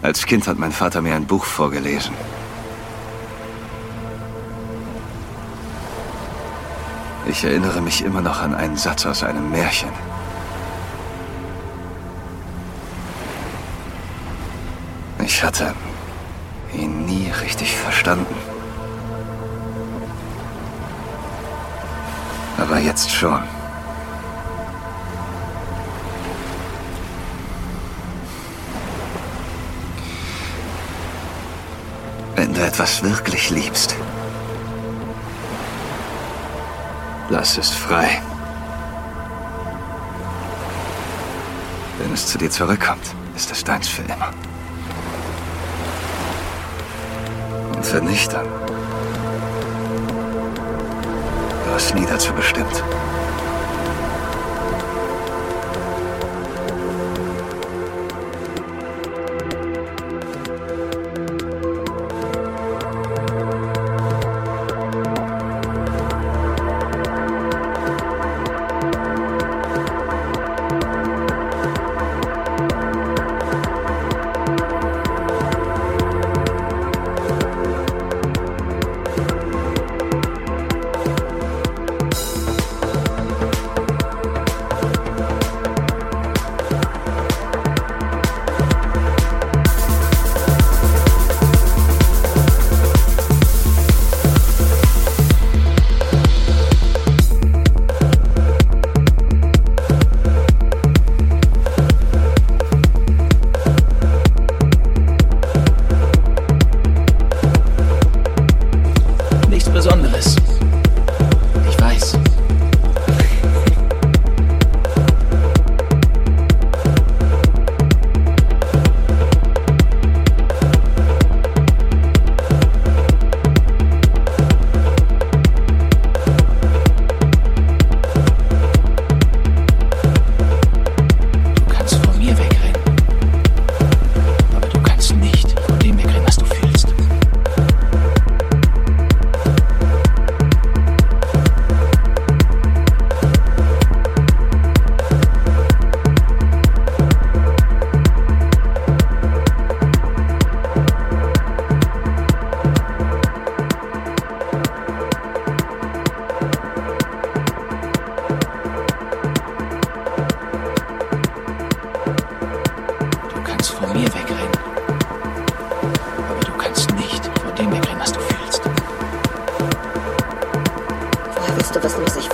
Als Kind hat mein Vater mir ein Buch vorgelesen. Ich erinnere mich immer noch an einen Satz aus einem Märchen. Ich hatte ihn nie richtig verstanden. Aber jetzt schon. Wenn du etwas wirklich liebst, lass es frei. Wenn es zu dir zurückkommt, ist es deins für immer. Und vernichtern. Du hast nie dazu bestimmt. Mir wegrennen. Aber du kannst nicht vor dem wegrennen, was du fühlst. Woher willst du wissen, was ich